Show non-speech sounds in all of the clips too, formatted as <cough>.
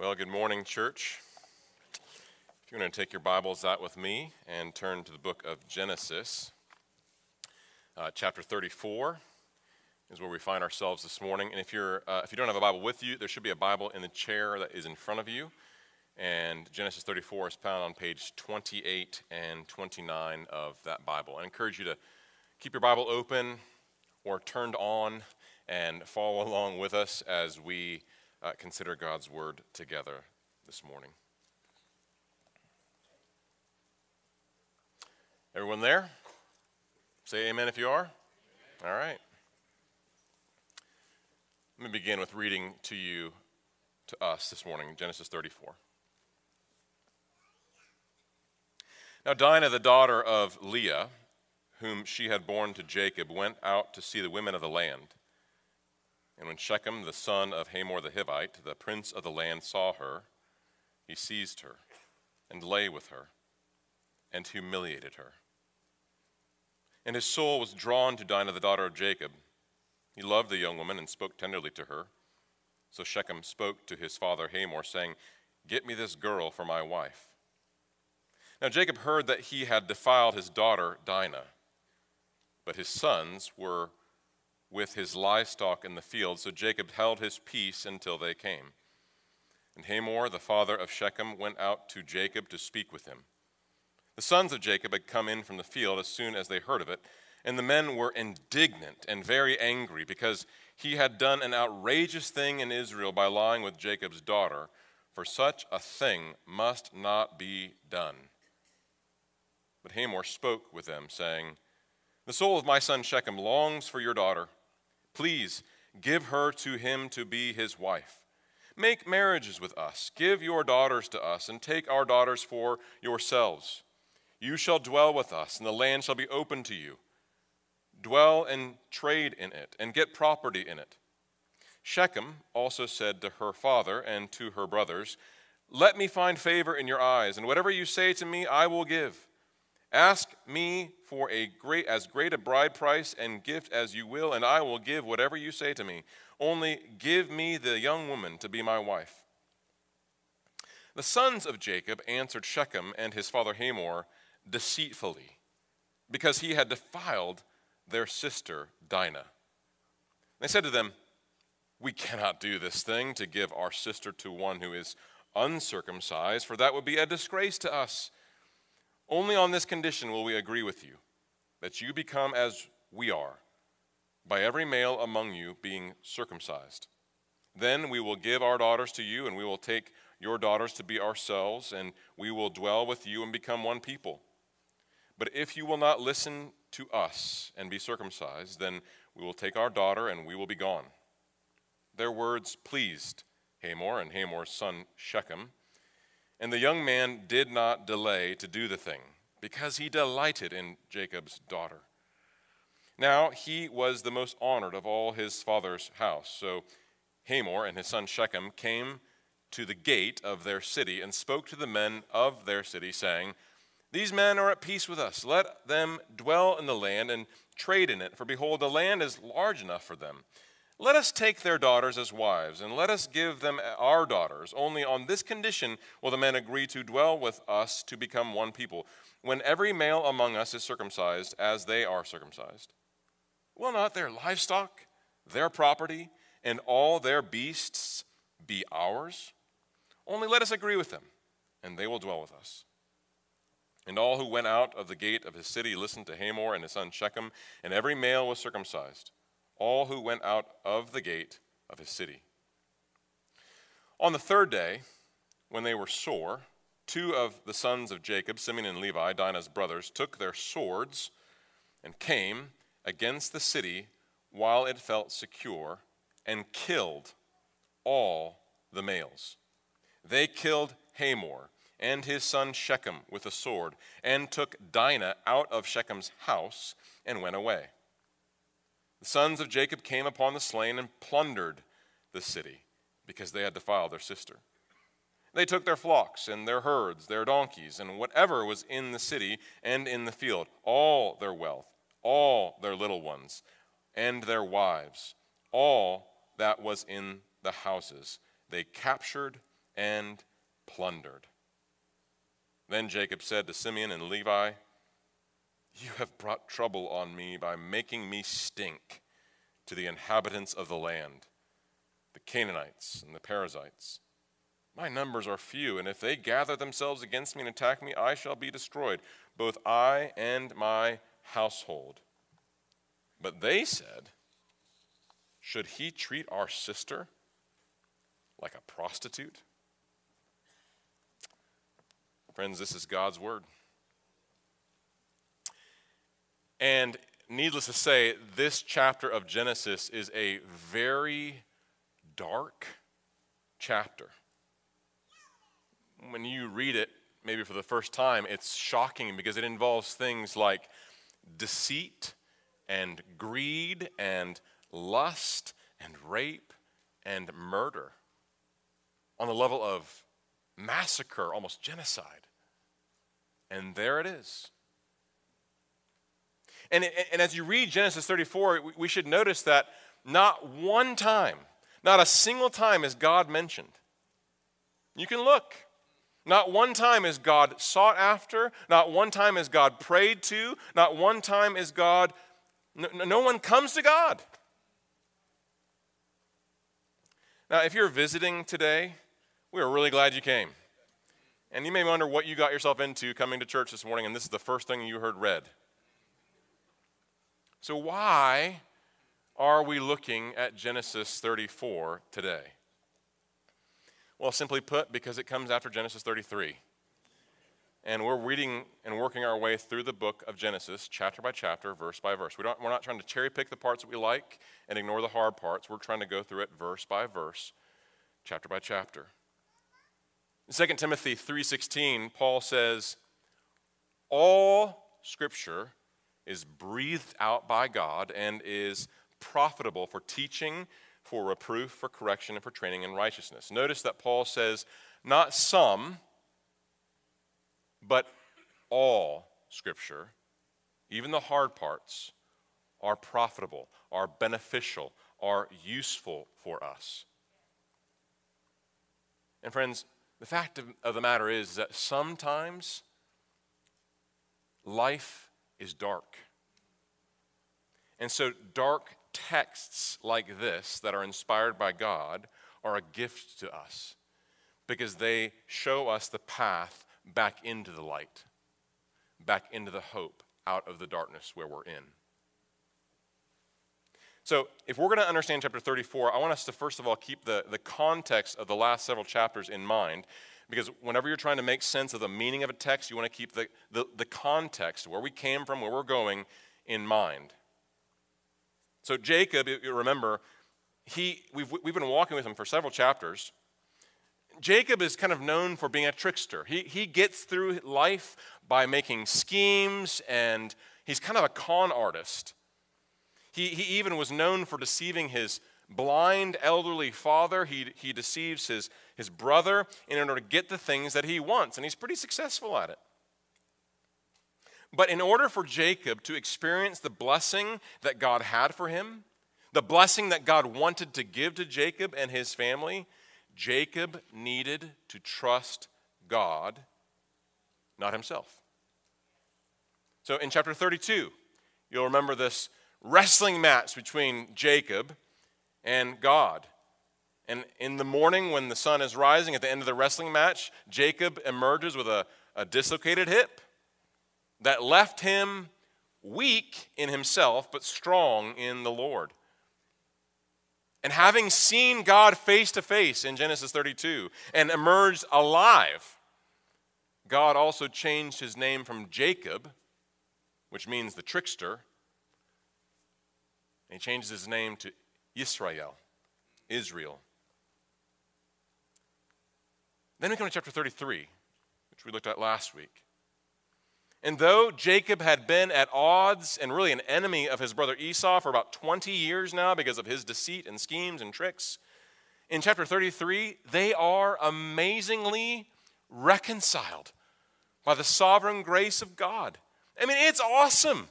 Well, good morning, church. If you're going to take your Bibles out with me and turn to the book of Genesis, uh, chapter 34 is where we find ourselves this morning. And if, you're, uh, if you don't have a Bible with you, there should be a Bible in the chair that is in front of you. And Genesis 34 is found on page 28 and 29 of that Bible. I encourage you to keep your Bible open or turned on and follow <laughs> along with us as we uh, consider God's word together this morning. Everyone there? Say amen if you are. All right. Let me begin with reading to you, to us this morning, Genesis 34. Now, Dinah, the daughter of Leah, whom she had borne to Jacob, went out to see the women of the land. And when Shechem, the son of Hamor the Hivite, the prince of the land, saw her, he seized her and lay with her and humiliated her. And his soul was drawn to Dinah, the daughter of Jacob. He loved the young woman and spoke tenderly to her. So Shechem spoke to his father Hamor, saying, Get me this girl for my wife. Now Jacob heard that he had defiled his daughter Dinah, but his sons were with his livestock in the field. So Jacob held his peace until they came. And Hamor, the father of Shechem, went out to Jacob to speak with him. The sons of Jacob had come in from the field as soon as they heard of it, and the men were indignant and very angry because he had done an outrageous thing in Israel by lying with Jacob's daughter, for such a thing must not be done. But Hamor spoke with them, saying, The soul of my son Shechem longs for your daughter. Please give her to him to be his wife. Make marriages with us. Give your daughters to us, and take our daughters for yourselves. You shall dwell with us, and the land shall be open to you. Dwell and trade in it, and get property in it. Shechem also said to her father and to her brothers, Let me find favor in your eyes, and whatever you say to me, I will give. Ask me for a great as great a bride price and gift as you will, and I will give whatever you say to me. Only give me the young woman to be my wife. The sons of Jacob answered Shechem and his father Hamor deceitfully, because he had defiled their sister Dinah. They said to them, We cannot do this thing to give our sister to one who is uncircumcised, for that would be a disgrace to us. Only on this condition will we agree with you that you become as we are, by every male among you being circumcised. Then we will give our daughters to you, and we will take your daughters to be ourselves, and we will dwell with you and become one people. But if you will not listen to us and be circumcised, then we will take our daughter and we will be gone. Their words pleased Hamor and Hamor's son Shechem and the young man did not delay to do the thing, because he delighted in Jacob's daughter. Now he was the most honored of all his father's house. So Hamor and his son Shechem came to the gate of their city and spoke to the men of their city, saying, These men are at peace with us. Let them dwell in the land and trade in it, for behold, the land is large enough for them. Let us take their daughters as wives, and let us give them our daughters. Only on this condition will the men agree to dwell with us to become one people, when every male among us is circumcised as they are circumcised. Will not their livestock, their property, and all their beasts be ours? Only let us agree with them, and they will dwell with us. And all who went out of the gate of his city listened to Hamor and his son Shechem, and every male was circumcised all who went out of the gate of his city. On the third day, when they were sore, two of the sons of Jacob, Simeon and Levi, Dinah's brothers, took their swords and came against the city while it felt secure and killed all the males. They killed Hamor and his son Shechem with a sword and took Dinah out of Shechem's house and went away. The sons of Jacob came upon the slain and plundered the city because they had defiled their sister. They took their flocks and their herds, their donkeys, and whatever was in the city and in the field, all their wealth, all their little ones, and their wives, all that was in the houses. They captured and plundered. Then Jacob said to Simeon and Levi, You have brought trouble on me by making me stink to the inhabitants of the land, the Canaanites and the Perizzites. My numbers are few, and if they gather themselves against me and attack me, I shall be destroyed, both I and my household. But they said, Should he treat our sister like a prostitute? Friends, this is God's word. And needless to say, this chapter of Genesis is a very dark chapter. When you read it, maybe for the first time, it's shocking because it involves things like deceit and greed and lust and rape and murder on the level of massacre, almost genocide. And there it is. And, and as you read Genesis 34, we should notice that not one time, not a single time is God mentioned. You can look. Not one time is God sought after. Not one time is God prayed to. Not one time is God, no, no one comes to God. Now, if you're visiting today, we are really glad you came. And you may wonder what you got yourself into coming to church this morning, and this is the first thing you heard read. So, why are we looking at Genesis 34 today? Well, simply put, because it comes after Genesis 33. And we're reading and working our way through the book of Genesis, chapter by chapter, verse by verse. We don't, we're not trying to cherry pick the parts that we like and ignore the hard parts. We're trying to go through it verse by verse, chapter by chapter. In 2 Timothy 3:16, Paul says, "All scripture is breathed out by God and is profitable for teaching, for reproof, for correction, and for training in righteousness." Notice that Paul says, not some, but all scripture, even the hard parts, are profitable, are beneficial, are useful for us. And friends, the fact of, the matter is that sometimes life is dark. And so, dark texts like this that are inspired by God are a gift to us because they show us the path back into the light, back into the hope out of the darkness where we're in. So, if we're going to understand chapter 34, I want us to first of all keep the, the context of the last several chapters in mind. Because whenever you're trying to make sense of the meaning of a text, you want to keep the, the, the context, where we came from, where we're going, in mind. So, Jacob, you remember, he, we've, we've been walking with him for several chapters. Jacob is kind of known for being a trickster. He, he gets through life by making schemes, and he's kind of a con artist. He, he even was known for deceiving his blind elderly father. He, he deceives his, his brother in order to get the things that he wants, and he's pretty successful at it. But in order for Jacob to experience the blessing that God had for him, the blessing that God wanted to give to Jacob and his family, Jacob needed to trust God, not himself. So in chapter 32, you'll remember this wrestling match between Jacob and God. And in the morning, when the sun is rising, at the end of the wrestling match, Jacob emerges with a, a dislocated hip that left him weak in himself, but strong in the Lord. And having seen God face to face in Genesis 32 and emerged alive, God also changed his name from Jacob, which means the trickster, he changes his name to Israel, Israel. Then we come to chapter 33, which we looked at last week. And though Jacob had been at odds and really an enemy of his brother Esau for about 20 years now because of his deceit and schemes and tricks, in chapter 33, they are amazingly reconciled by the sovereign grace of God. I mean, it's awesome.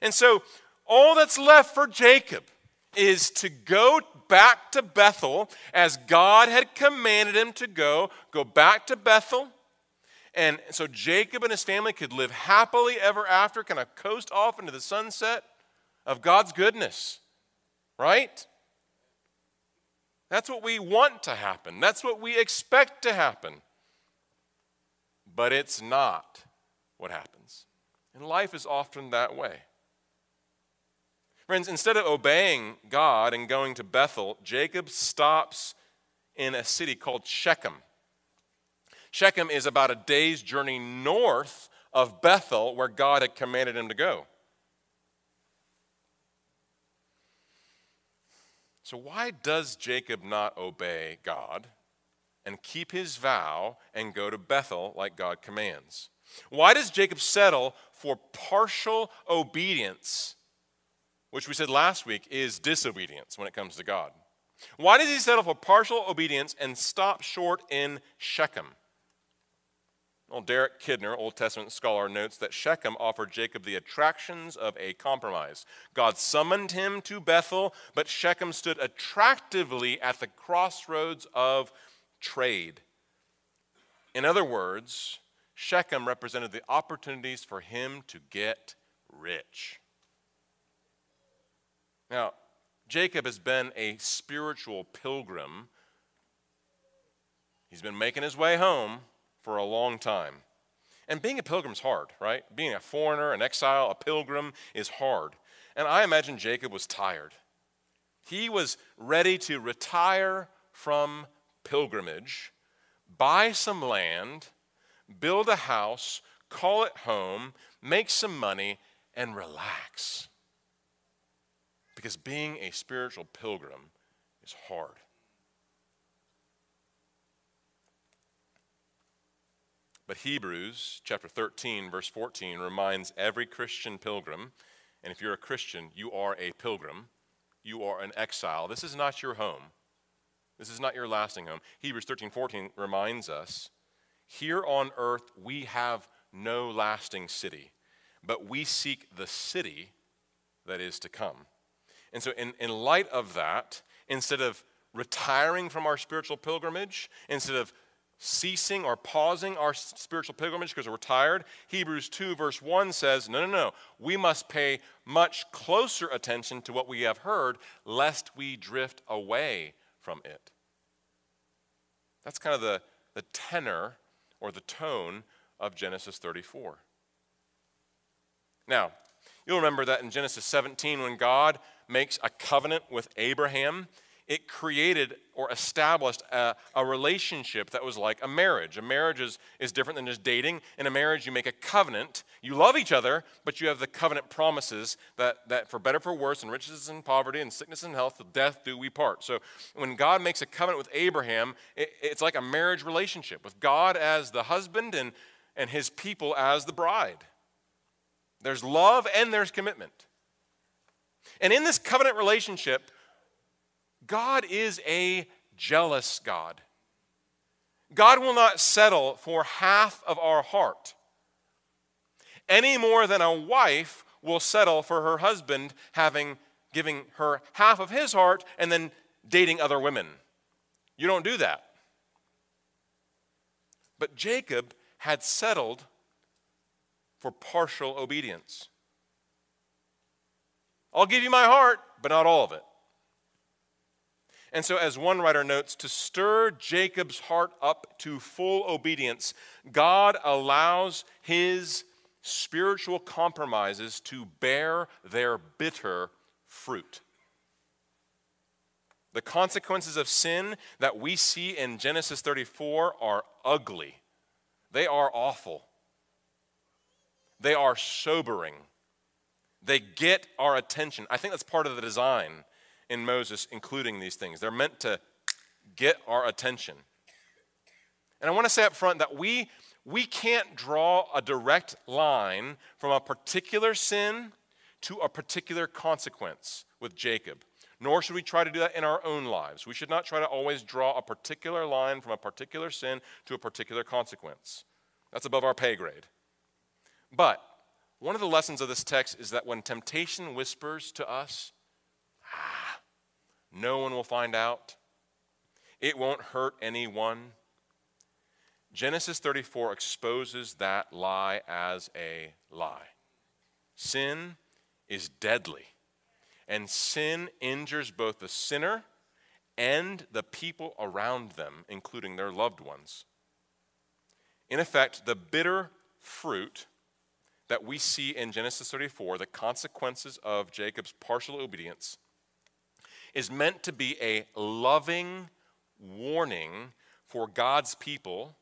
And so, all that's left for Jacob is to go back to Bethel as God had commanded him to go. Go back to Bethel. And so Jacob and his family could live happily ever after, kind of coast off into the sunset of God's goodness. Right? That's what we want to happen. That's what we expect to happen. But it's not what happens. And life is often that way. Friends, instead of obeying God and going to Bethel, Jacob stops in a city called Shechem. Shechem is about a day's journey north of Bethel, where God had commanded him to go. So, why does Jacob not obey God and keep his vow and go to Bethel like God commands? Why does Jacob settle for partial obedience, which we said last week is disobedience when it comes to God? Why does he settle for partial obedience and stop short in Shechem? Well, Derek Kidner, Old Testament scholar, notes that Shechem offered Jacob the attractions of a compromise. God summoned him to Bethel, but Shechem stood attractively at the crossroads of trade. In other words, Shechem represented the opportunities for him to get rich. Now, Jacob has been a spiritual pilgrim. He's been making his way home for a long time. And being a pilgrim is hard, right? Being a foreigner, an exile, a pilgrim is hard. And I imagine Jacob was tired. He was ready to retire from pilgrimage, buy some land, build a house, call it home, make some money, and relax. Because being a spiritual pilgrim is hard. But Hebrews chapter 13, verse 14 reminds every Christian pilgrim, and if you're a Christian, you are a pilgrim, you are an exile. This is not your home. This is not your lasting home. Hebrews 13, 14 reminds us here on earth we have no lasting city, but we seek the city that is to come. And so, in, in light of that, instead of retiring from our spiritual pilgrimage, instead of ceasing or pausing our spiritual pilgrimage because we're tired. Hebrews 2, verse 1 says, No, no, no. We must pay much closer attention to what we have heard, lest we drift away from it. That's kind of the, the tenor or the tone of Genesis 34. Now, you'll remember that in Genesis 17, when God makes a covenant with Abraham, it created or established a, a, relationship that was like a marriage. A marriage is, is different than just dating. In a marriage, you make a covenant. You love each other, but you have the covenant promises that, that for better, for worse, and riches and poverty, and sickness and health, till death do we part. So when God makes a covenant with Abraham, it, it's like a marriage relationship with God as the husband and, and his people as the bride. There's love and there's commitment. And in this covenant relationship, God is a jealous God. God will not settle for half of our heart any more than a wife will settle for her husband having giving her half of his heart and then dating other women. You don't do that. But Jacob had settled for partial obedience. I'll give you my heart, but not all of it. And so, as one writer notes, to stir Jacob's heart up to full obedience, God allows his spiritual compromises to bear their bitter fruit. The consequences of sin that we see in Genesis 34 are ugly, they are awful, they are sobering. They get our attention. I think that's part of the design in Moses including these things. They're meant to get our attention. And I want to say up front that we, we can't draw a direct line from a particular sin to a particular consequence with Jacob, nor should we try to do that in our own lives. We should not try to always draw a particular line from a particular sin to a particular consequence. That's above our pay grade. But one of the lessons of this text is that when temptation whispers to us, ah, No one will find out. It won't hurt anyone. Genesis 34 exposes that lie as a lie. Sin is deadly, and sin injures both the sinner and the people around them, including their loved ones. In effect, the bitter fruit that we see in Genesis 34, the consequences of Jacob's partial obedience, is meant to be a loving warning for God's people,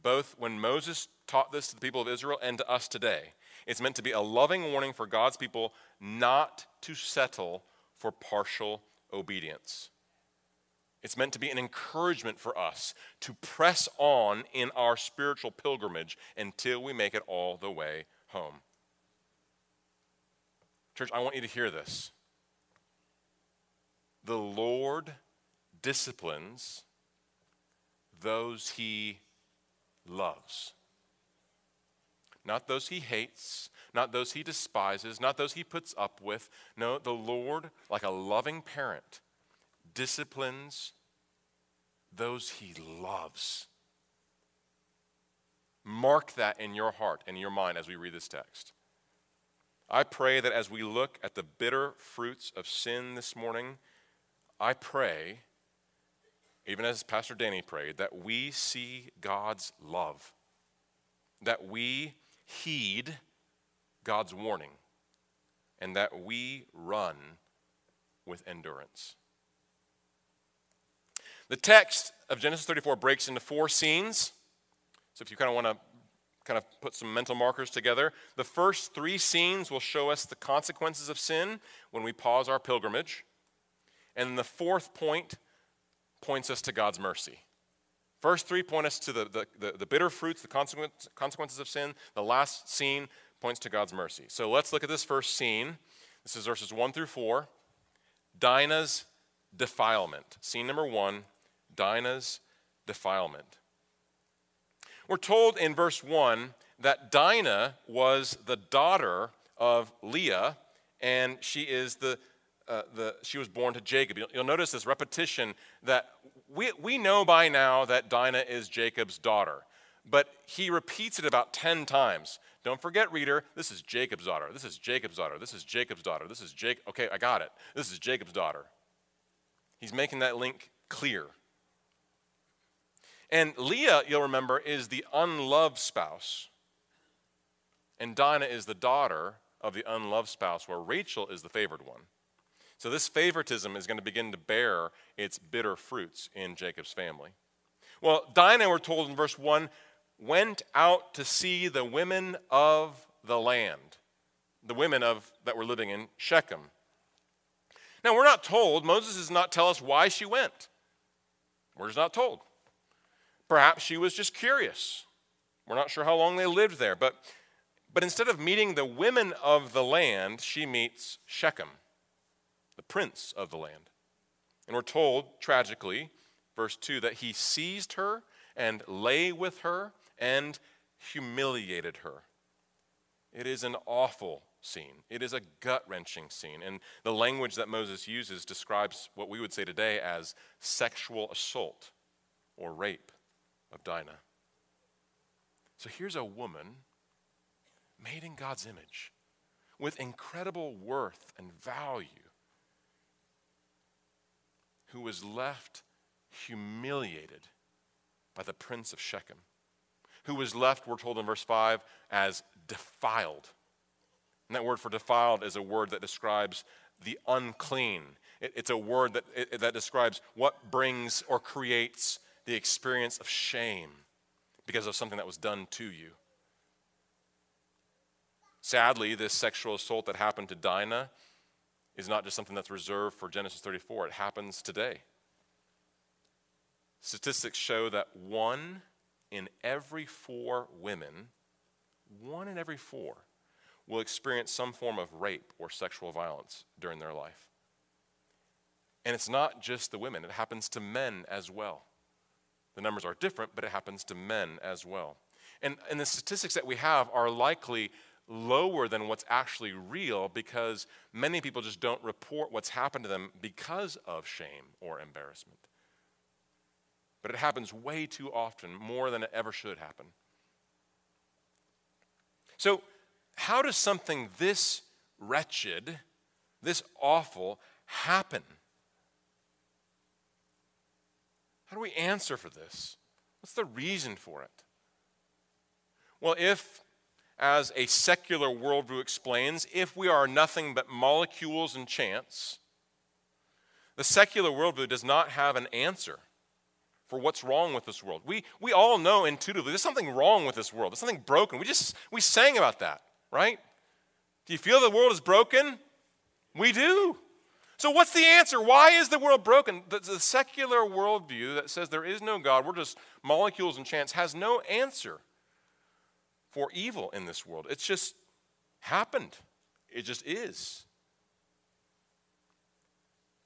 both when Moses taught this to the people of Israel and to us today. It's meant to be a loving warning for God's people not to settle for partial obedience. It's meant to be an encouragement for us to press on in our spiritual pilgrimage until we make it all the way home. Church, I want you to hear this. The Lord disciplines those he loves. Not those he hates, not those he despises, not those he puts up with. No, the Lord, like a loving parent, disciplines those he loves. Mark that in your heart and your mind as we read this text. I pray that as we look at the bitter fruits of sin this morning, I pray, even as Pastor Danny prayed, that we see God's love, that we heed God's warning, and that we run with endurance. The text of Genesis 34 breaks into four scenes. So if you kind of want to kind of put some mental markers together, the first three scenes will show us the consequences of sin when we pause our pilgrimage. And the fourth point points us to God's mercy. First three point us to the, the, the, the bitter fruits, the consequence, consequences of sin. The last scene points to God's mercy. So let's look at this first scene. This is verses 1 through 4. Dinah's defilement. Scene number one Dinah's defilement. We're told in verse 1 that Dinah was the daughter of Leah, and she is the, uh, the she was born to Jacob. You'll, you'll notice this repetition that we, we know by now that Dinah is Jacob's daughter, but he repeats it about 10 times. Don't forget, reader, this is Jacob's daughter. This is Jacob's daughter. This is Jacob's daughter. This is Jake. Okay, I got it. This is Jacob's daughter. He's making that link clear. And Leah, you'll remember, is the unloved spouse. And Dinah is the daughter of the unloved spouse, where Rachel is the favored one. So this favoritism is going to begin to bear its bitter fruits in Jacob's family. Well, Dinah, we're told in verse 1, went out to see the women of the land, the women of that were living in Shechem. Now, we're not told, Moses does not tell us why she went. We're just not told. Perhaps she was just curious. We're not sure how long they lived there, but, but instead of meeting the women of the land, she meets Shechem, the prince of the land. And we're told, tragically, verse 2, that he seized her and lay with her and humiliated her. It is an awful scene. It is a gut wrenching scene. And the language that Moses uses describes what we would say today as sexual assault or rape of Dinah. So here's a woman made in God's image with incredible worth and value who was left humiliated by the prince of Shechem, who was left, we're told in verse 5, as defiled. And that word for defiled is a word that describes the unclean. It, it's a word that, that describes what brings or creates the experience of shame because of something that was done to you. Sadly, this sexual assault that happened to Dinah is not just something that's reserved for Genesis 34, it happens today. Statistics show that one in every four women, one in every four, will experience some form of rape or sexual violence during their life. And it's not just the women, it happens to men as well. The numbers are different, but it happens to men as well. And, and the statistics that we have are likely lower than what's actually real because many people just don't report what's happened to them because of shame or embarrassment. But it happens way too often, more than it ever should happen. So, how does something this wretched, this awful, happen? How do we answer for this? What's the reason for it? Well, if, as a secular worldview explains, if we are nothing but molecules and chance, the secular worldview does not have an answer for what's wrong with this world. We, we all know intuitively there's something wrong with this world. There's something broken. We just we sang about that, right? Do you feel the world is broken? We do. So, what's the answer? Why is the world broken? The, the, secular worldview that says there is no God, we're just molecules and chance, has no answer for evil in this world. It's just happened, it just is.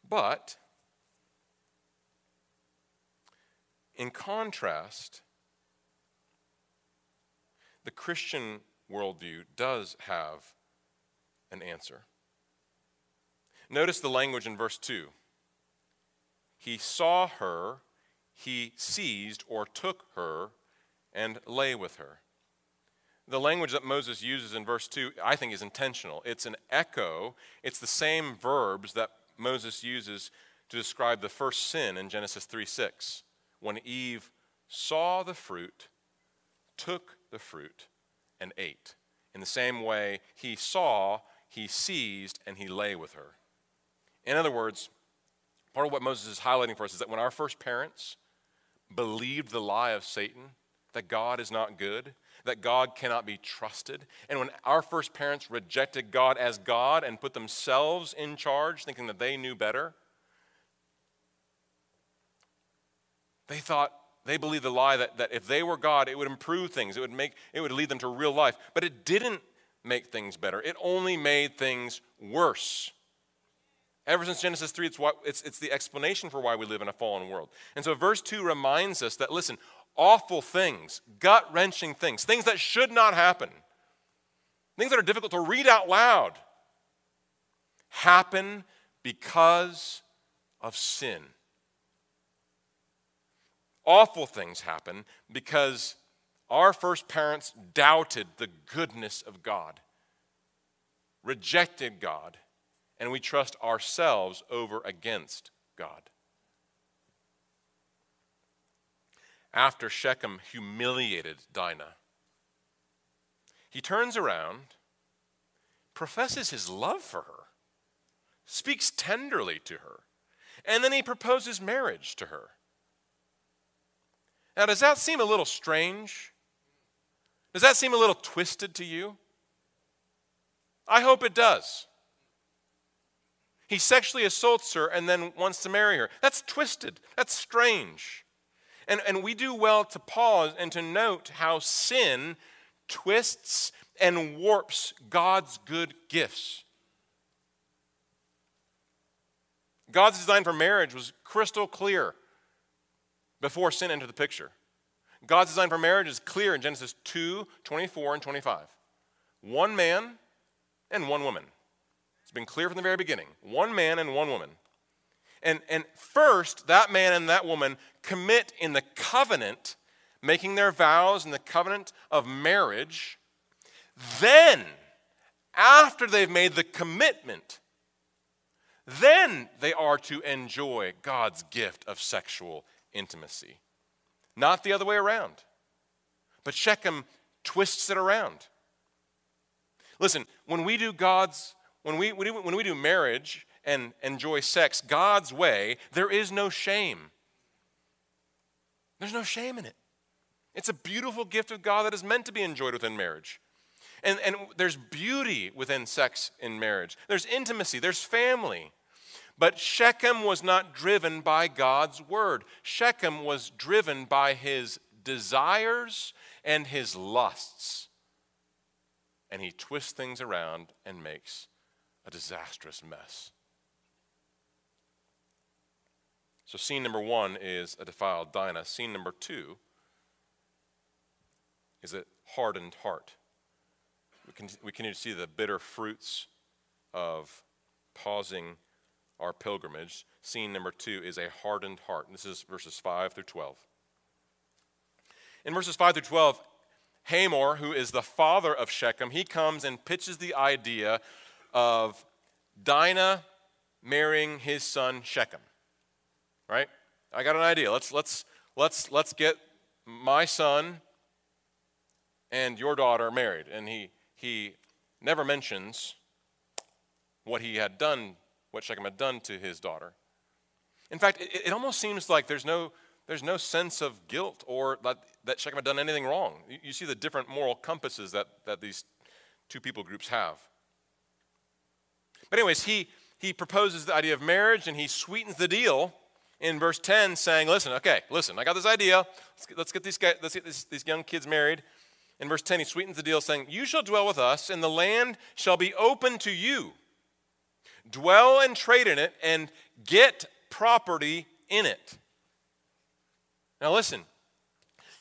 But, in contrast, the Christian worldview does have an answer. Notice the language in verse 2. He saw her, he seized or took her, and lay with her. The language that Moses uses in verse 2, I think, is intentional. It's an echo, it's the same verbs that Moses uses to describe the first sin in Genesis 3 6. When Eve saw the fruit, took the fruit, and ate. In the same way, he saw, he seized, and he lay with her. In other words, part of what Moses is highlighting for us is that when our first parents believed the lie of Satan, that God is not good, that God cannot be trusted, and when our first parents rejected God as God and put themselves in charge, thinking that they knew better, they thought they believed the lie that, that if they were God, it would improve things, it would make it would lead them to real life. But it didn't make things better. It only made things worse. Ever since Genesis 3, it's, what, it's, it's the explanation for why we live in a fallen world. And so verse 2 reminds us that, listen, awful things, gut wrenching things, things that should not happen, things that are difficult to read out loud, happen because of sin. Awful things happen because our first parents doubted the goodness of God, rejected God and we trust ourselves over against God. After Shechem humiliated Dinah, he turns around, professes his love for her, speaks tenderly to her, and then he proposes marriage to her. Now, does that seem a little strange? Does that seem a little twisted to you? I hope it does. He sexually assaults her and then wants to marry her. That's twisted. That's strange. And, and we do well to pause and to note how sin twists and warps God's good gifts. God's design for marriage was crystal clear before sin entered the picture. God's design for marriage is clear in Genesis 2 24 and 25. One man and one woman. It's been clear from the very beginning one man and one woman. And, and first, that man and that woman commit in the covenant, making their vows in the covenant of marriage. Then, after they've made the commitment, then they are to enjoy God's gift of sexual intimacy. Not the other way around. But Shechem twists it around. Listen, when we do God's when we, when we do marriage and enjoy sex God's way, there is no shame. There's no shame in it. It's a beautiful gift of God that is meant to be enjoyed within marriage. And, and there's beauty within sex in marriage, there's intimacy, there's family. But Shechem was not driven by God's word. Shechem was driven by his desires and his lusts. And he twists things around and makes a disastrous mess. So, scene number one is a defiled Dinah. Scene number two is a hardened heart. we, can, continue to see the bitter fruits of pausing our pilgrimage. Scene number two is a hardened heart. And this is verses 5 through 12. In verses 5 through 12, Hamor, who is the father of Shechem, he comes and pitches the idea of Dinah marrying his son Shechem. Right? I got an idea. Let's let's let's let's get my son and your daughter married. And he he never mentions what he had done, what Shechem had done to his daughter. In fact, it, it almost seems like there's no there's no sense of guilt or that, that Shechem had done anything wrong. You, you see the different moral compasses that, that these two people groups have. But, anyways, he, he proposes the idea of marriage and he sweetens the deal in verse 10, saying, Listen, okay, listen, I got this idea. Let's get, let's get, these, guys, let's get this, these young kids married. In verse 10, he sweetens the deal, saying, You shall dwell with us, and the land shall be open to you. Dwell and trade in it, and get property in it. Now, listen,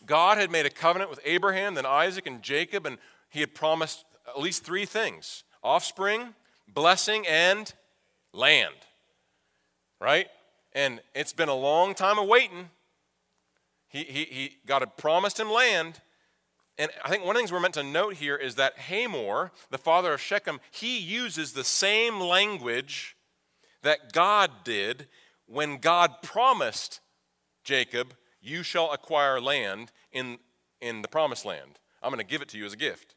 God had made a covenant with Abraham, then Isaac, and Jacob, and he had promised at least three things offspring, blessing, and land. Right? And it's been a long time of waiting. He, he, he God had promised him land. And I think one of the things we're meant to note here is that Hamor, the father of Shechem, he uses the same language that God did when God promised Jacob, You shall acquire land in, in the promised land. I'm going to give it to you as a gift.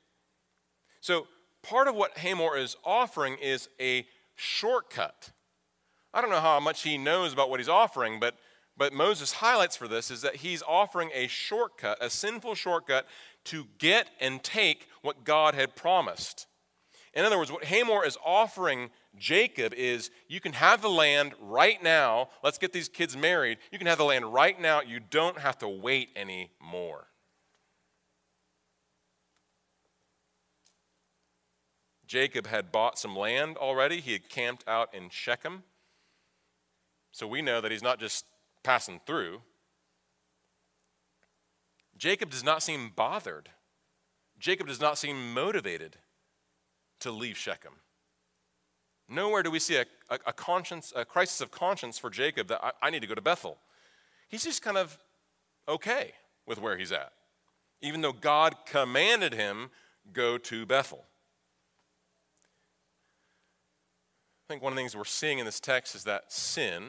So, part of what Hamor is offering is a shortcut. I don't know how much he knows about what he's offering, but, but Moses highlights for this is that he's offering a shortcut, a sinful shortcut to get and take what God had promised. In other words, what Hamor is offering Jacob is you can have the land right now. Let's get these kids married. You can have the land right now. You don't have to wait anymore. Jacob had bought some land already. He had camped out in Shechem. So we know that he's not just passing through. Jacob does not seem bothered. Jacob does not seem motivated to leave Shechem. Nowhere do we see a, a, a conscience, a crisis of conscience for Jacob that I, I need to go to Bethel. He's just kind of okay with where he's at, even though God commanded him go to Bethel. I think one of the things we're seeing in this text is that sin,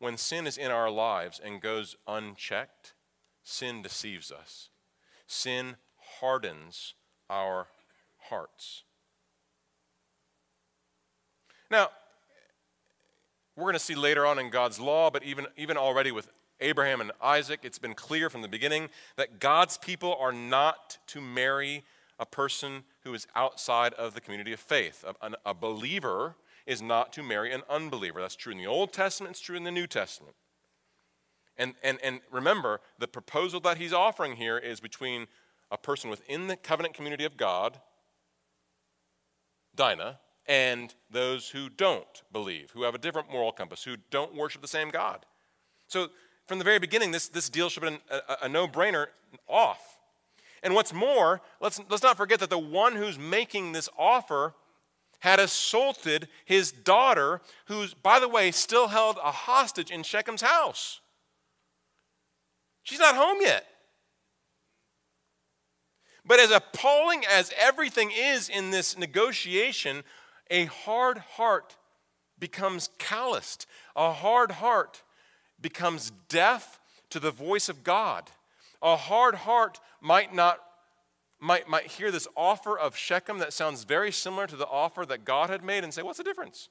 when sin is in our lives and goes unchecked, sin deceives us. Sin hardens our hearts. Now, we're going to see later on in God's law, but even, even already with Abraham and Isaac, it's been clear from the beginning that God's people are not to marry a person who is outside of the community of faith. A, a, believer is not to marry an unbeliever. That's true in the Old Testament, it's true in the New Testament. And, and, and remember, the proposal that he's offering here is between a person within the covenant community of God, Dinah, and those who don't believe, who have a different moral compass, who don't worship the same God. So, from the very beginning, this, this deal should have been a, a no brainer off. And what's more, let's, let's not forget that the one who's making this offer had assaulted his daughter, who's, by the way, still held a hostage in Shechem's house. She's not home yet. But as appalling as everything is in this negotiation, a hard heart becomes calloused. A hard heart becomes deaf to the voice of God. A hard heart might not might, might hear this offer of Shechem that sounds very similar to the offer that God had made and say, What's the difference?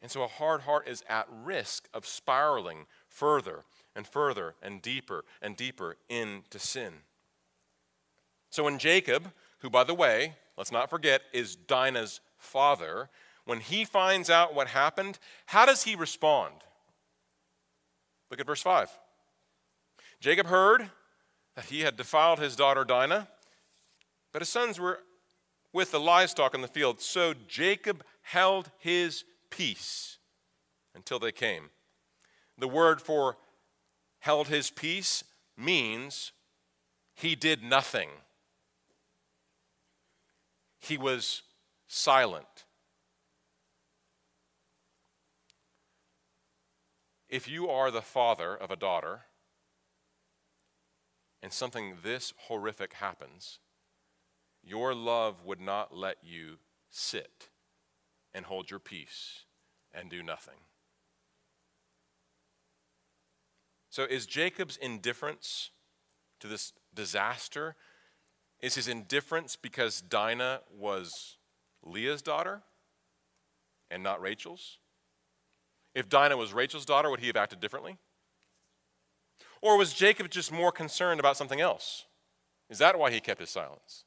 And so a hard heart is at risk of spiraling further and further and deeper and deeper into sin. So when Jacob, who, by the way, let's not forget, is Dinah's father, when he finds out what happened, how does he respond? Look at verse 5. Jacob heard that he had defiled his daughter Dinah, but his sons were with the livestock in the field. So Jacob held his peace until they came. The word for held his peace means he did nothing. he was silent. If you are the father of a daughter and something this horrific happens, your love would not let you sit and hold your peace and do nothing. So, is Jacob's indifference to this disaster? Is his indifference because Dinah was Leah's daughter and not Rachel's? If Dinah was Rachel's daughter, would he have acted differently? Or was Jacob just more concerned about something else? Is that why he kept his silence?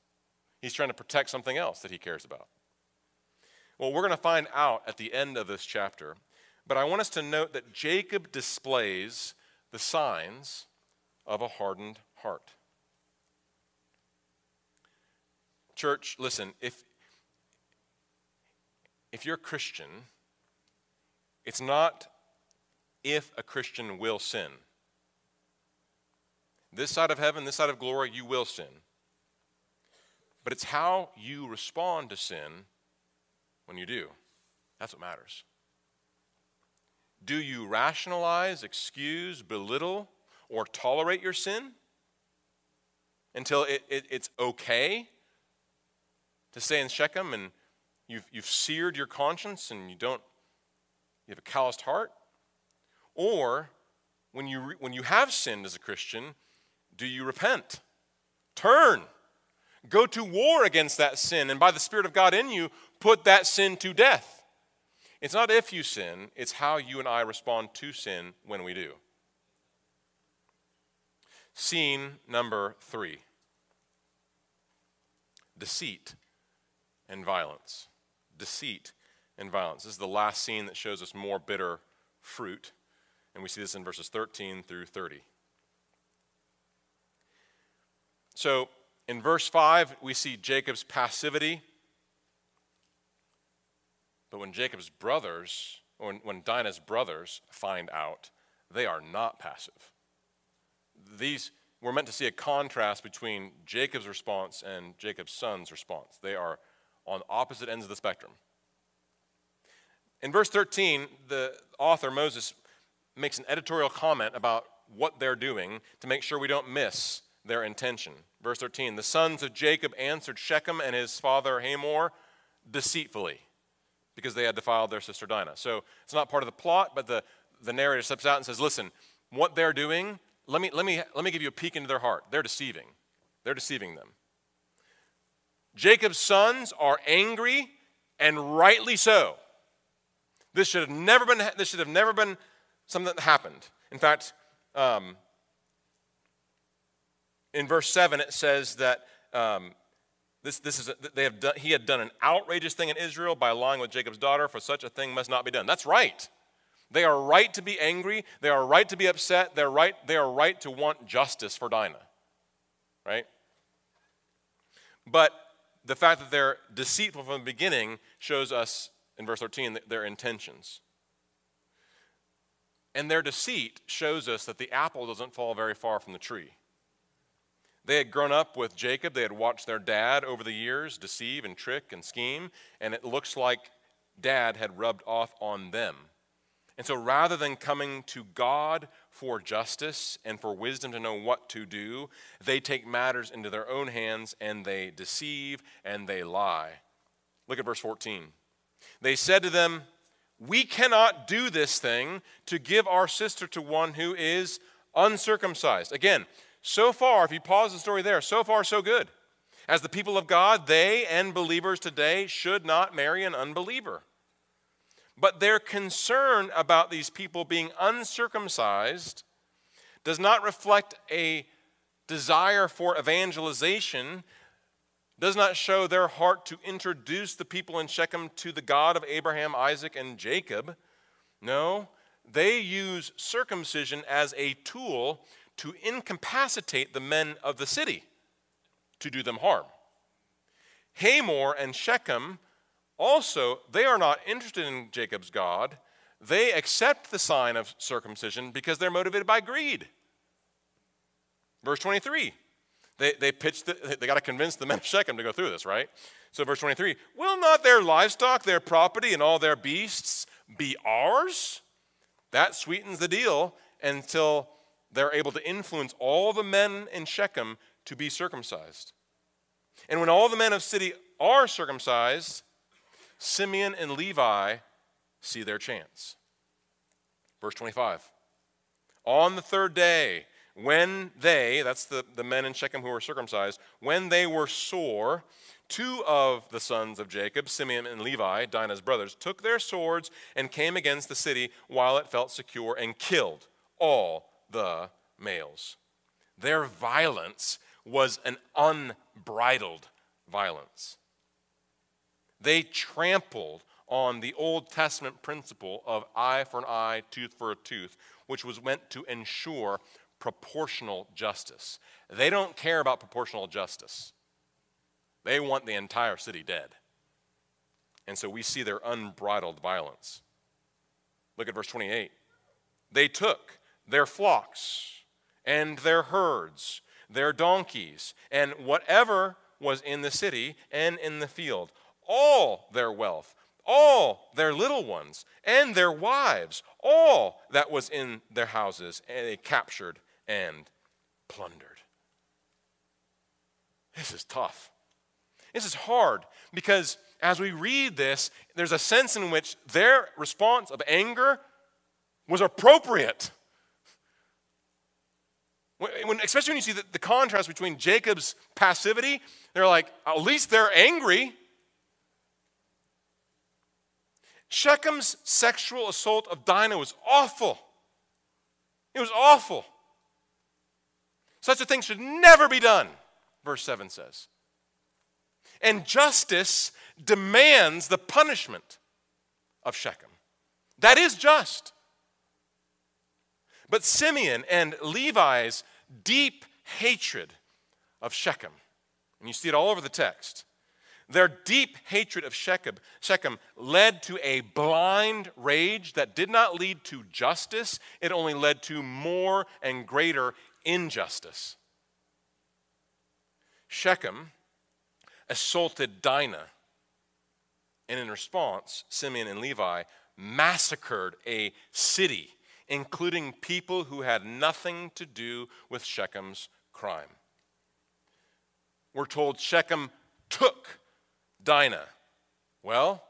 He's trying to protect something else that he cares about. Well, we're going to find out at the end of this chapter, but I want us to note that Jacob displays the signs of a hardened heart. Church, listen, if, if you're a Christian, it's not if a Christian will sin. This side of heaven, this side of glory, you will sin. But it's how you respond to sin when you do. That's what matters. Do you rationalize, excuse, belittle, or tolerate your sin until it, it, it's okay to stay in Shechem and you've, you've seared your conscience and you don't, you have a calloused heart? Or when you, re, when you have sinned as a Christian, do you repent? Turn. Go to war against that sin, and by the Spirit of God in you, put that sin to death. It's not if you sin, it's how you and I respond to sin when we do. Scene number three deceit and violence. Deceit and violence. This is the last scene that shows us more bitter fruit, and we see this in verses 13 through 30. So, in verse 5, we see Jacob's passivity. But when Jacob's brothers, or when Dinah's brothers find out, they are not passive. These, we're meant to see a contrast between Jacob's response and Jacob's son's response. They are on opposite ends of the spectrum. In verse 13, the author, Moses, makes an editorial comment about what they're doing to make sure we don't miss their intention. Verse 13 The sons of Jacob answered Shechem and his father Hamor deceitfully because they had defiled their sister Dinah. So it's not part of the plot, but the, the narrator steps out and says, Listen, what they're doing, let me, let, me, let me give you a peek into their heart. They're deceiving. They're deceiving them. Jacob's sons are angry and rightly so. This should have never been, this should have never been something that happened. In fact, um, in verse 7, it says that um, this, this is a, they have done, he had done an outrageous thing in Israel by lying with Jacob's daughter, for such a thing must not be done. That's right. They are right to be angry. They are right to be upset. They're right, they are right to want justice for Dinah. Right? But the fact that they're deceitful from the beginning shows us in verse 13 their intentions. And their deceit shows us that the apple doesn't fall very far from the tree. They had grown up with Jacob. They had watched their dad over the years deceive and trick and scheme, and it looks like dad had rubbed off on them. And so rather than coming to God for justice and for wisdom to know what to do, they take matters into their own hands and they deceive and they lie. Look at verse 14. They said to them, We cannot do this thing to give our sister to one who is uncircumcised. Again, so far, if you pause the story there, so far, so good. As the people of God, they and believers today should not marry an unbeliever. But their concern about these people being uncircumcised does not reflect a desire for evangelization, does not show their heart to introduce the people in Shechem to the God of Abraham, Isaac, and Jacob. No, they use circumcision as a tool to incapacitate the men of the city, to do them harm. Hamor and Shechem also, they are not interested in Jacob's God. They accept the sign of circumcision because they're motivated by greed. Verse 23. They, they pitch the, they got to convince the men of Shechem to go through this, right? So, verse 23 Will not their livestock, their property, and all their beasts be ours? That sweetens the deal until they're able to influence all the men in Shechem to be circumcised. And when all the men of city are circumcised, Simeon and Levi see their chance. Verse 25. On the third day, when they, that's the, the men in Shechem who were circumcised, when they were sore, two of the sons of Jacob, Simeon and Levi, Dinah's brothers, took their swords and came against the city while it felt secure and killed all the males. Their violence was an unbridled violence. They trampled on the Old Testament principle of eye for an eye, tooth for a tooth, which was meant to ensure proportional justice. They don't care about proportional justice, they want the entire city dead. And so we see their unbridled violence. Look at verse 28. They took their flocks and their herds, their donkeys, and whatever was in the city and in the field, all their wealth, all their little ones, and their wives, all that was in their houses, and they captured and plundered. This is tough. This is hard because as we read this, there's a sense in which their response of anger was appropriate. When, especially when you see the, the contrast between Jacob's passivity, they're like, at least they're angry. Shechem's sexual assault of Dinah was awful. It was awful. Such a thing should never be done, verse 7 says. And justice demands the punishment of Shechem. That is just. But Simeon and Levi's deep hatred of Shechem, and you see it all over the text, their deep hatred of Shechem, Shechem led to a blind rage that did not lead to justice, it only led to more and greater injustice. Shechem assaulted Dinah, and in response, Simeon and Levi massacred a city including people who had nothing to do with Shechem's crime. We're told Shechem took Dinah. Well,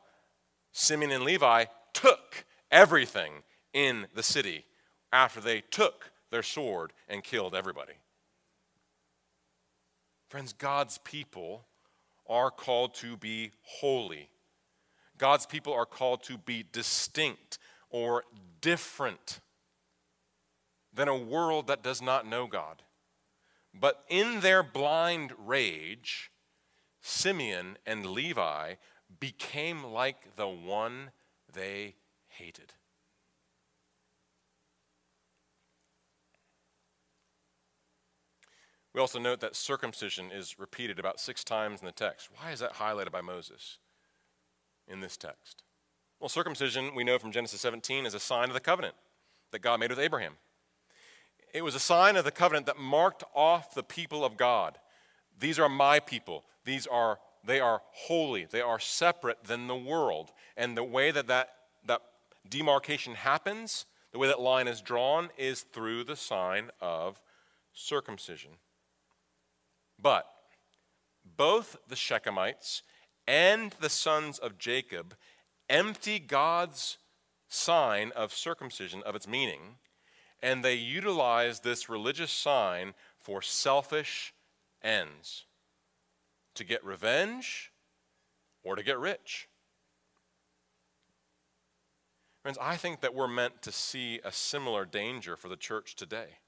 Simeon and Levi took everything in the city after they took their sword and killed everybody. Friends, God's people are called to be holy. God's people are called to be distinct or different than a world that does not know God. But in their blind rage, Simeon and Levi became like the one they hated. We also note that circumcision is repeated about six times in the text. Why is that highlighted by Moses in this text? Well, circumcision, we know from Genesis 17, is a sign of the covenant that God made with Abraham. It was a sign of the covenant that marked off the people of God. These are my people. These are they are holy. They are separate than the world. And the way that that, that demarcation happens, the way that line is drawn, is through the sign of circumcision. But both the Shechemites and the sons of Jacob empty God's sign of circumcision of its meaning and they utilize this religious sign for selfish ends to get revenge or to get rich. Friends, I think that we're meant to see a similar danger for the church today.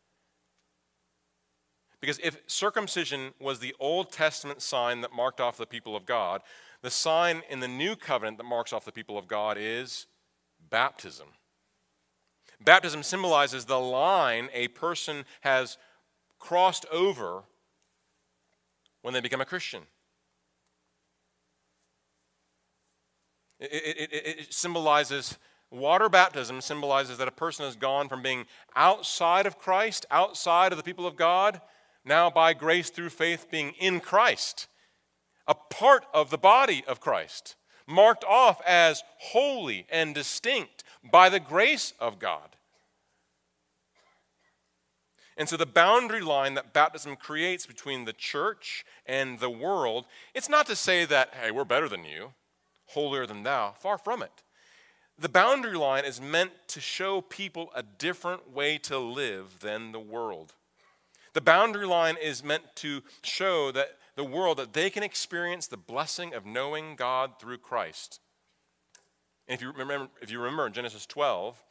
Because if circumcision was the Old Testament sign that marked off the people of God, the sign in the New Covenant that marks off the people of God is baptism. Baptism symbolizes the line a person has crossed over when they become a Christian. It, it, it, symbolizes, water baptism symbolizes that a person has gone from being outside of Christ, outside of the people of God, now by grace through faith being in Christ. a part of the body of Christ, marked off as holy and distinct by the grace of God. And so, the boundary line that baptism creates between the church and the world, it's not to say that, hey, we're better than you, holier than thou. Far from it. The boundary line is meant to show people a different way to live than the world. The boundary line is meant to show that the world that they can experience the blessing of knowing God through Christ. And if you remember, if you remember in Genesis 12,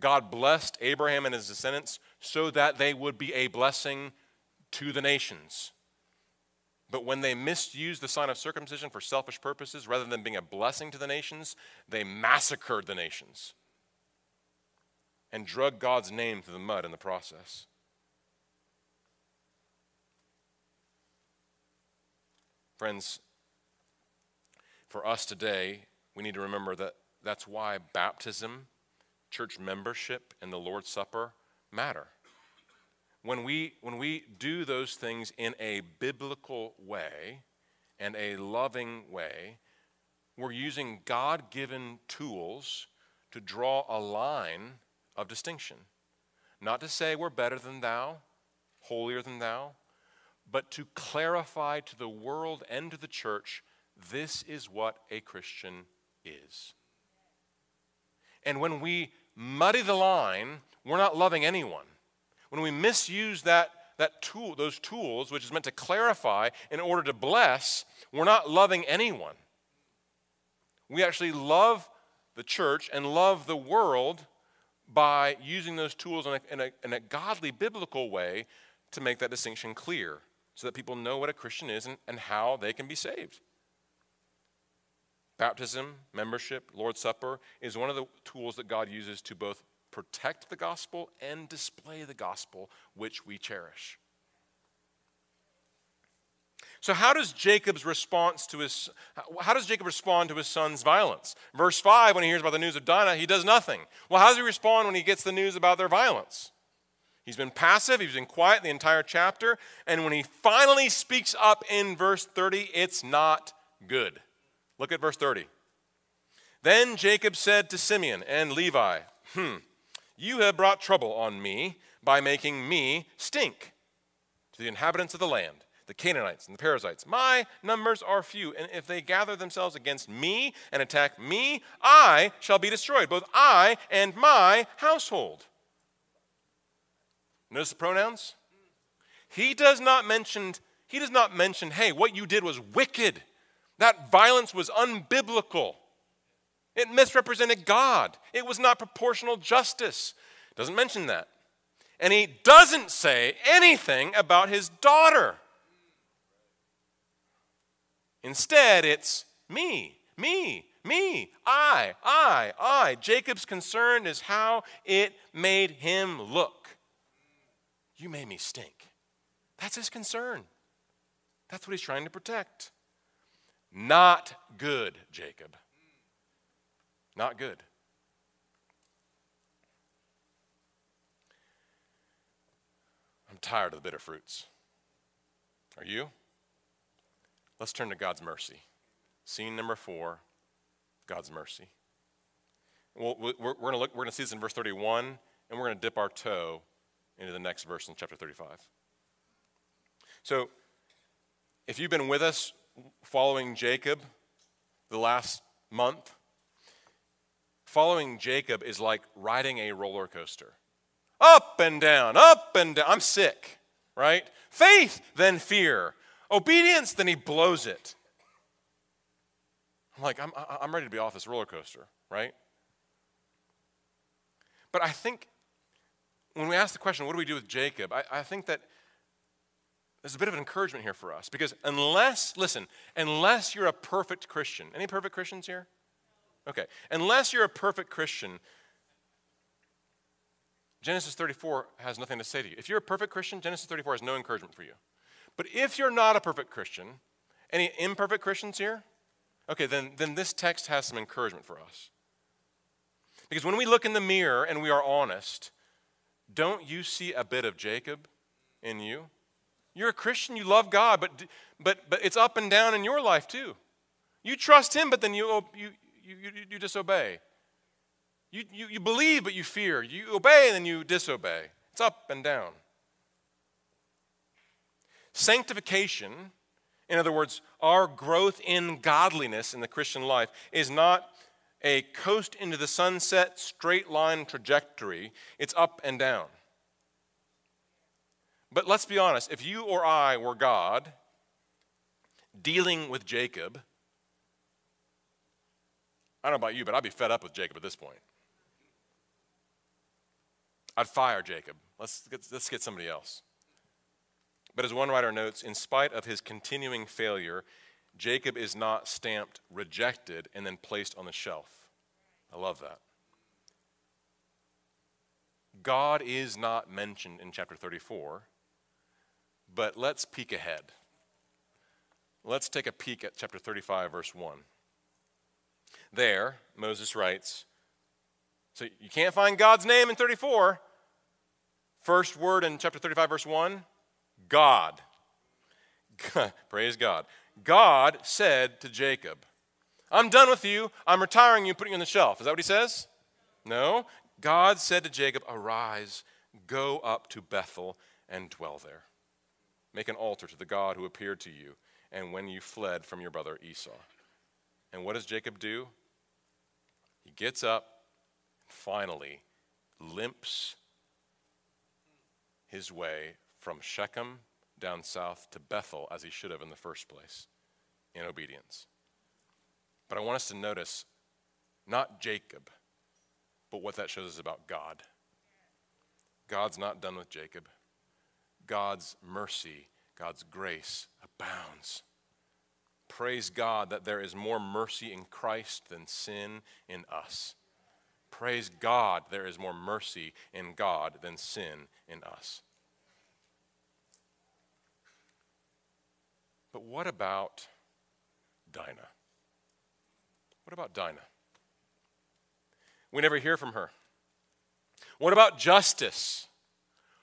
God blessed Abraham and his descendants so that they would be a blessing to the nations. But when they misused the sign of circumcision for selfish purposes, rather than being a blessing to the nations, they massacred the nations and drug God's name through the mud in the process. Friends, for us today, we need to remember that that's why baptism, church membership, and the Lord's Supper matter. When we, when we do those things in a biblical way and a loving way, we're using God given tools to draw a line of distinction. Not to say we're better than thou, holier than thou, but to clarify to the world and to the church this is what a Christian is. And when we muddy the line, we're not loving anyone. When we misuse that, that tool, those tools, which is meant to clarify in order to bless, we're not loving anyone. We actually love the church and love the world by using those tools in a, in a, in a godly, biblical way to make that distinction clear so that people know what a Christian is and, and how they can be saved. Baptism, membership, Lord's Supper is one of the tools that God uses to both protect the gospel and display the gospel which we cherish. So how does Jacob's response to his how does Jacob respond to his son's violence? Verse 5 when he hears about the news of Dinah, he does nothing. Well, how does he respond when he gets the news about their violence? He's been passive, he's been quiet the entire chapter, and when he finally speaks up in verse 30, it's not good. Look at verse 30. Then Jacob said to Simeon and Levi, Hmm, you have brought trouble on me by making me stink to the inhabitants of the land, the Canaanites and the Perizzites. My numbers are few, and if they gather themselves against me and attack me, I shall be destroyed, both I and my household. Notice the pronouns? He does not mention, he does not mention, hey, what you did was wicked. That violence was unbiblical. It misrepresented God. It was not proportional justice. Doesn't mention that. And he doesn't say anything about his daughter. Instead, it's me, me, me, I, I, I. Jacob's concern is how it made him look. You made me stink. That's his concern. That's what he's trying to protect. Not good, Jacob. Not good. I'm tired of the bitter fruits. Are you? Let's turn to God's mercy. Scene number four God's mercy. Well, we're, going to look, we're going to see this in verse 31, and we're going to dip our toe into the next verse in chapter 35. So, if you've been with us following Jacob the last month, following Jacob is like riding a roller coaster up and down, up and down. I'm sick, right? Faith, then fear. Obedience, then he blows it. I'm like, I'm, I'm ready to be off this roller coaster, right? But I think when we ask the question, what do we do with Jacob? I, I think that there's a bit of an encouragement here for us because unless, listen, unless you're a perfect Christian, any perfect Christians here? Okay, unless you're a perfect Christian, Genesis 34 has nothing to say to you. If you're a perfect Christian, Genesis 34 has no encouragement for you. But if you're not a perfect Christian, any imperfect Christians here? Okay, then, then this text has some encouragement for us. Because when we look in the mirror and we are honest, don't you see a bit of Jacob in you? You're a Christian, you love God, but, but, but it's up and down in your life too. You trust Him, but then you, you, you, you, you disobey. You, you, you believe, but you fear. You obey, and then you disobey. It's up and down. Sanctification, in other words, our growth in godliness in the Christian life, is not a coast into the sunset straight line trajectory, it's up and down. But let's be honest if you or I were God dealing with Jacob, I don't know about you, but I'd be fed up with Jacob at this point. I'd fire Jacob. Let's get, let's get somebody else. But as one writer notes, in spite of his continuing failure, Jacob is not stamped rejected and then placed on the shelf. I love that. God is not mentioned in chapter 34, but let's peek ahead. Let's take a peek at chapter 35, verse 1. There, Moses writes, so you can't find God's name in 34. First word in chapter 35, verse 1 God. <laughs> Praise God. God said to Jacob, I'm done with you. I'm retiring you, putting you on the shelf. Is that what he says? No. God said to Jacob, Arise, go up to Bethel and dwell there. Make an altar to the God who appeared to you and when you fled from your brother Esau. And what does Jacob do? He gets up, and finally limps his way from Shechem down south to Bethel as he should have in the first place in obedience. But I want us to notice not Jacob, but what that shows us about God. God's not done with Jacob. God's mercy, God's grace abounds. Praise God that there is more mercy in Christ than sin in us. Praise God, there is more mercy in God than sin in us. But what about Dinah? What about Dinah? We never hear from her. What about justice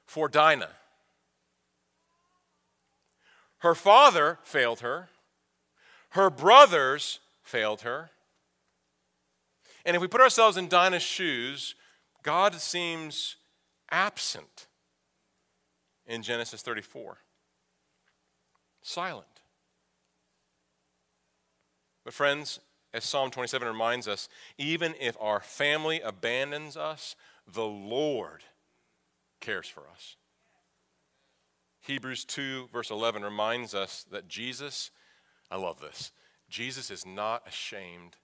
for Dinah? Her father failed her, her brothers failed her. And if we put ourselves in Dinah's shoes, God seems absent in Genesis 34. Silent. But, friends, as Psalm 27 reminds us, even if our family abandons us, the Lord cares for us. Hebrews 2, verse 11, reminds us that Jesus, I love this, Jesus is not ashamed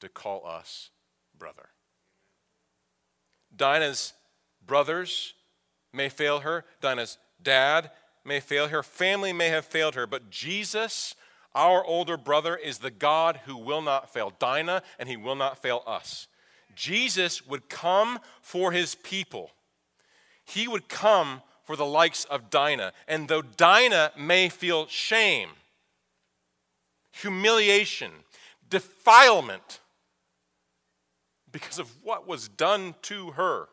to call us brother. Dinah's brothers may fail her, Dinah's dad may fail her, family may have failed her, but Jesus, our older brother, is the God who will not fail Dinah and he will not fail us. Jesus would come for his people. He would come for the likes of Dinah. And though Dinah may feel shame, humiliation, defilement because of what was done to her,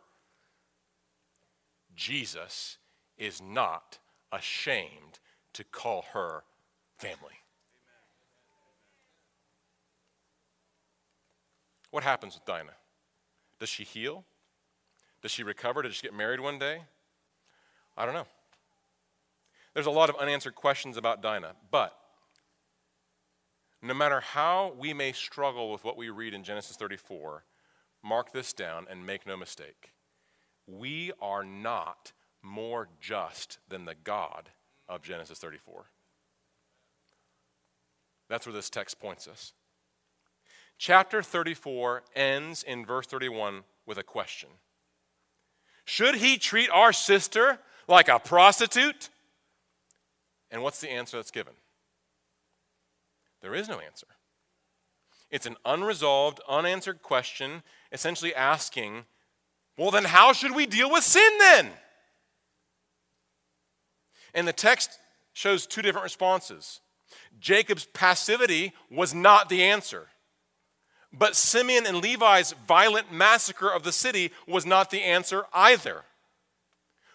Jesus is not ashamed to call her family. What happens with Dinah? Does she heal? Does she recover? Does she get married one day? I don't know. There's a lot of unanswered questions about Dinah, but no matter how we may struggle with what we read in Genesis 34, mark this down and make no mistake. We are not more just than the God of Genesis 34. That's where this text points us. Chapter 34 ends in verse 31 with a question Should he treat our sister like a prostitute? And what's the answer that's given? There is no answer. It's an unresolved, unanswered question, essentially asking, well, then how should we deal with sin then? And the text shows two different responses. Jacob's passivity was not the answer. But Simeon and Levi's violent massacre of the city was not the answer either.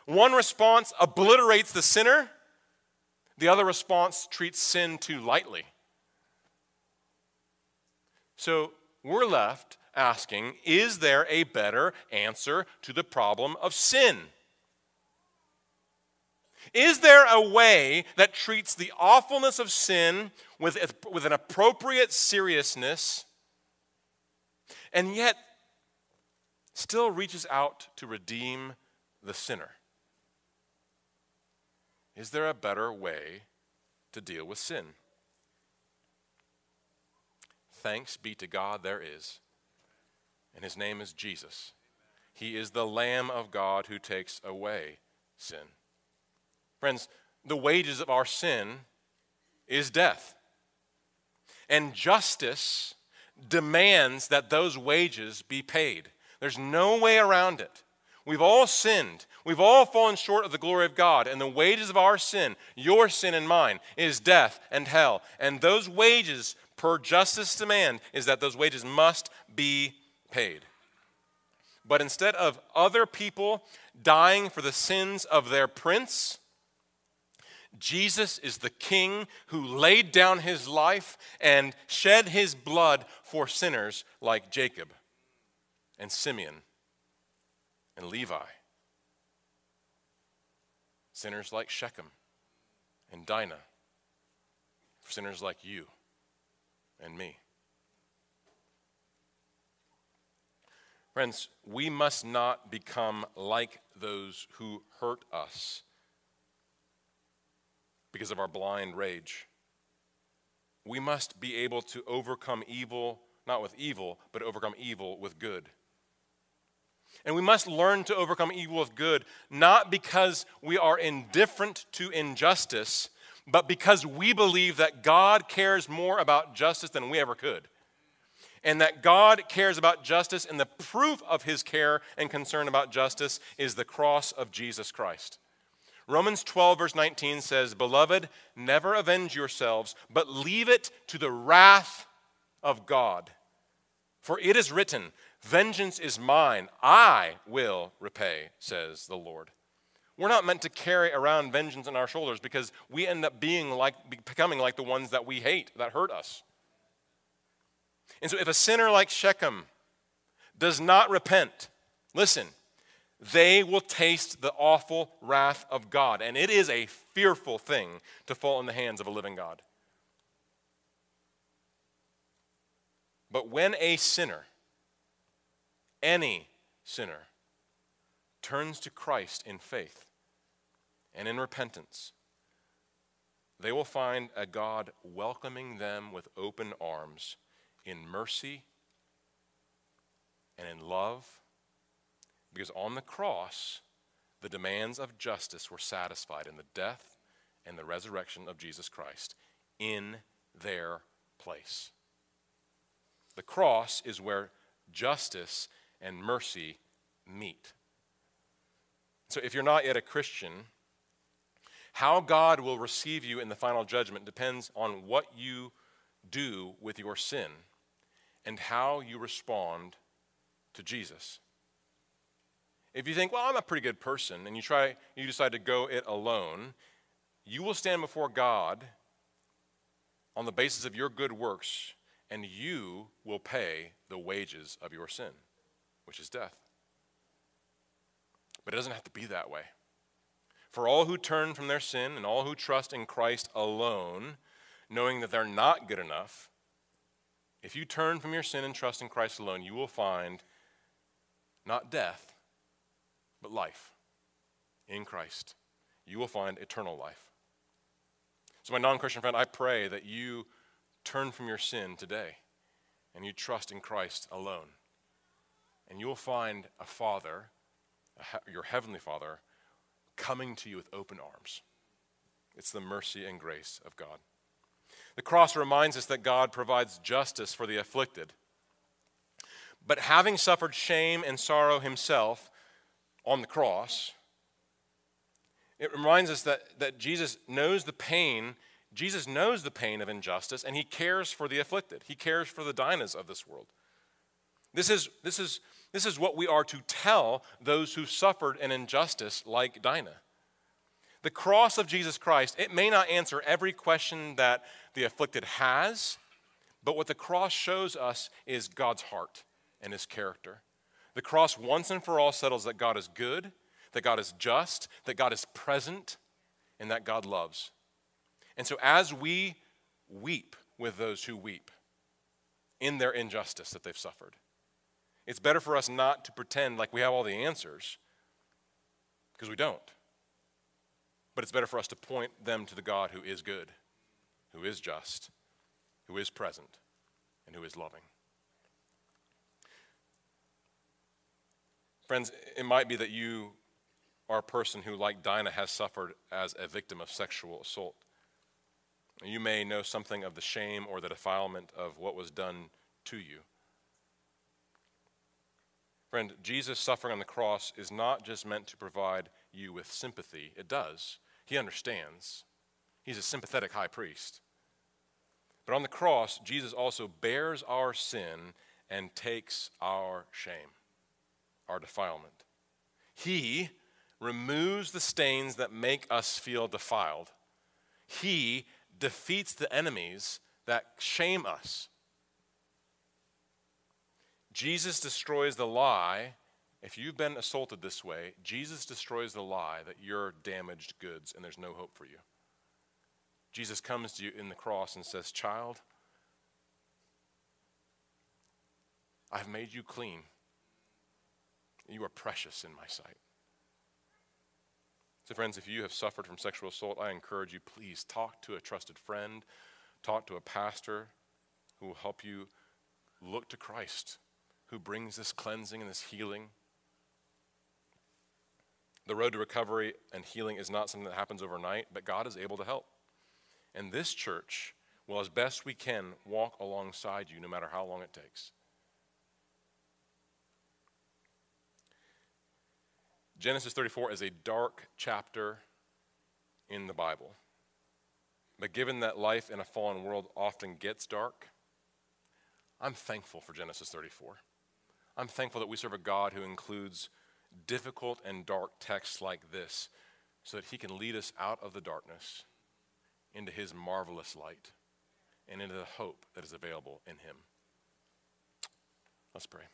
One response obliterates the sinner, The other response treats sin too lightly. So we're left asking is there a better answer to the problem of sin? Is there a way that treats the awfulness of sin with, with an appropriate seriousness and yet still reaches out to redeem the sinner? Is there a better way to deal with sin? Thanks be to God, there is. And his name is Jesus. He is the Lamb of God who takes away sin. Friends, the wages of our sin is death. And justice demands that those wages be paid. There's no way around it. We've all sinned. We've all fallen short of the glory of God. And the wages of our sin, your sin and mine, is death and hell. And those wages, per justice demand, is that those wages must be paid. But instead of other people dying for the sins of their prince, Jesus is the king who laid down his life and shed his blood for sinners like Jacob and Simeon and Levi. Sinners like Shechem and Dinah. For sinners like you and me. Friends, we must not become like those who hurt us because of our blind rage. We must be able to overcome evil, not with evil, but overcome evil with good. And we must learn to overcome evil with good, not because we are indifferent to injustice, but because we believe that God cares more about justice than we ever could. And that God cares about justice, and the proof of his care and concern about justice is the cross of Jesus Christ. Romans 12, verse 19 says, Beloved, never avenge yourselves, but leave it to the wrath of God. For it is written, Vengeance is mine, I will repay, says the Lord. We're not meant to carry around vengeance on our shoulders because we end up being like, becoming like the ones that we hate, that hurt us. And so if a sinner like Shechem does not repent, listen, they will taste the awful wrath of God. And it is a fearful thing to fall in the hands of a living God. But when a sinner, any sinner, turns to Christ in faith and in repentance, they will find a God welcoming them with open arms in mercy and in love because on the cross, the demands of justice were satisfied in the death and the resurrection of Jesus Christ in their place. The cross is where justice and mercy meet. So if you're not yet a Christian, how God will receive you in the final judgment depends on what you do with your sin and how you respond to Jesus. If you think, well, I'm a pretty good person, and you try, you decide to go it alone, you will stand before God on the basis of your good works, and you will pay the wages of your sin, which is death. But it doesn't have to be that way. For all who turn from their sin and all who trust in Christ alone, knowing that they're not good enough, if you turn from your sin and trust in Christ alone, you will find not death, but life in Christ. You will find eternal life. So, my non Christian friend, I pray that you turn from your sin today and you trust in Christ alone. And you will find a Father, a, your Heavenly Father, coming to you with open arms. It's the mercy and grace of God. The cross reminds us that God provides justice for the afflicted. But having suffered shame and sorrow himself, on the cross, it reminds us that, that Jesus knows the pain. Jesus knows the pain of injustice, and he cares for the afflicted. He cares for the Dinahs of this world. This is, this is, this is what we are to tell those who suffered an injustice like Dinah. The cross of Jesus Christ, it may not answer every question that the afflicted has, but what the cross shows us is God's heart and his character. The cross once and for all settles that God is good, that God is just, that God is present, and that God loves. And so as we weep with those who weep in their injustice that they've suffered, it's better for us not to pretend like we have all the answers, because we don't. But it's better for us to point them to the God who is good, who is just, who is present, and who is loving. Friends, it might be that you are a person who, like Dinah, has suffered as a victim of sexual assault. You may know something of the shame or the defilement of what was done to you. Friend, Jesus' suffering on the cross is not just meant to provide you with sympathy, it does. He understands. He's a sympathetic high priest. But on the cross, Jesus also bears our sin and takes our shame, our defilement. He removes the stains that make us feel defiled. He defeats the enemies that shame us. Jesus destroys the lie if you've been assaulted this way, Jesus destroys the lie that you're damaged goods and there's no hope for you. Jesus comes to you in the cross and says, Child, I've made you clean. You are precious in my sight. So, friends, if you have suffered from sexual assault, I encourage you, please talk to a trusted friend, talk to a pastor who will help you look to Christ, who brings this cleansing and this healing. The road to recovery and healing is not something that happens overnight, but God is able to help. And this church will, as best we can, walk alongside you no matter how long it takes. Genesis 34 is a dark chapter in the Bible. But given that life in a fallen world often gets dark, I'm thankful for Genesis 34. I'm thankful that we serve a God who includes difficult and dark texts like this so that he can lead us out of the darkness into his marvelous light and into the hope that is available in him. Let's pray.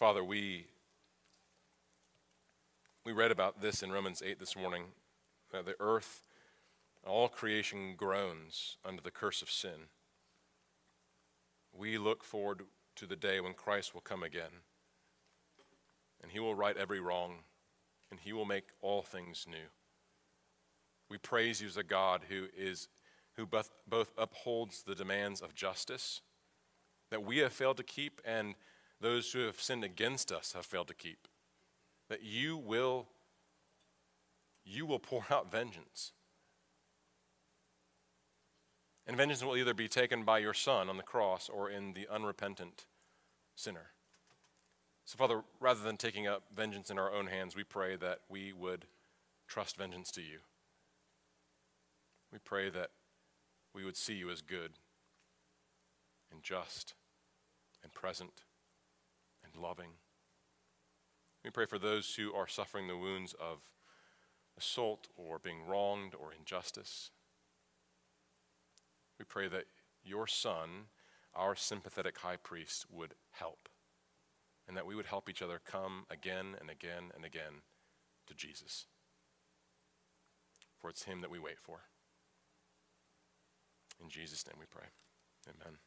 Father, we, we read about this in Romans 8 this morning. That the earth, all creation groans under the curse of sin we look forward to the day when Christ will come again. And he will right every wrong, and he will make all things new. We praise you as a God who, is, who both, both upholds the demands of justice that we have failed to keep, and those who have sinned against us have failed to keep. That you will, you will pour out vengeance and vengeance will either be taken by your Son on the cross or in the unrepentant sinner. So, Father, rather than taking up vengeance in our own hands, we pray that we would trust vengeance to you. We pray that we would see you as good and just and present and loving. We pray for those who are suffering the wounds of assault or being wronged or injustice. We pray that your Son, our sympathetic high priest, would help, and that we would help each other come again and again and again to Jesus. For it's Him that we wait for. In Jesus' name we pray. Amen.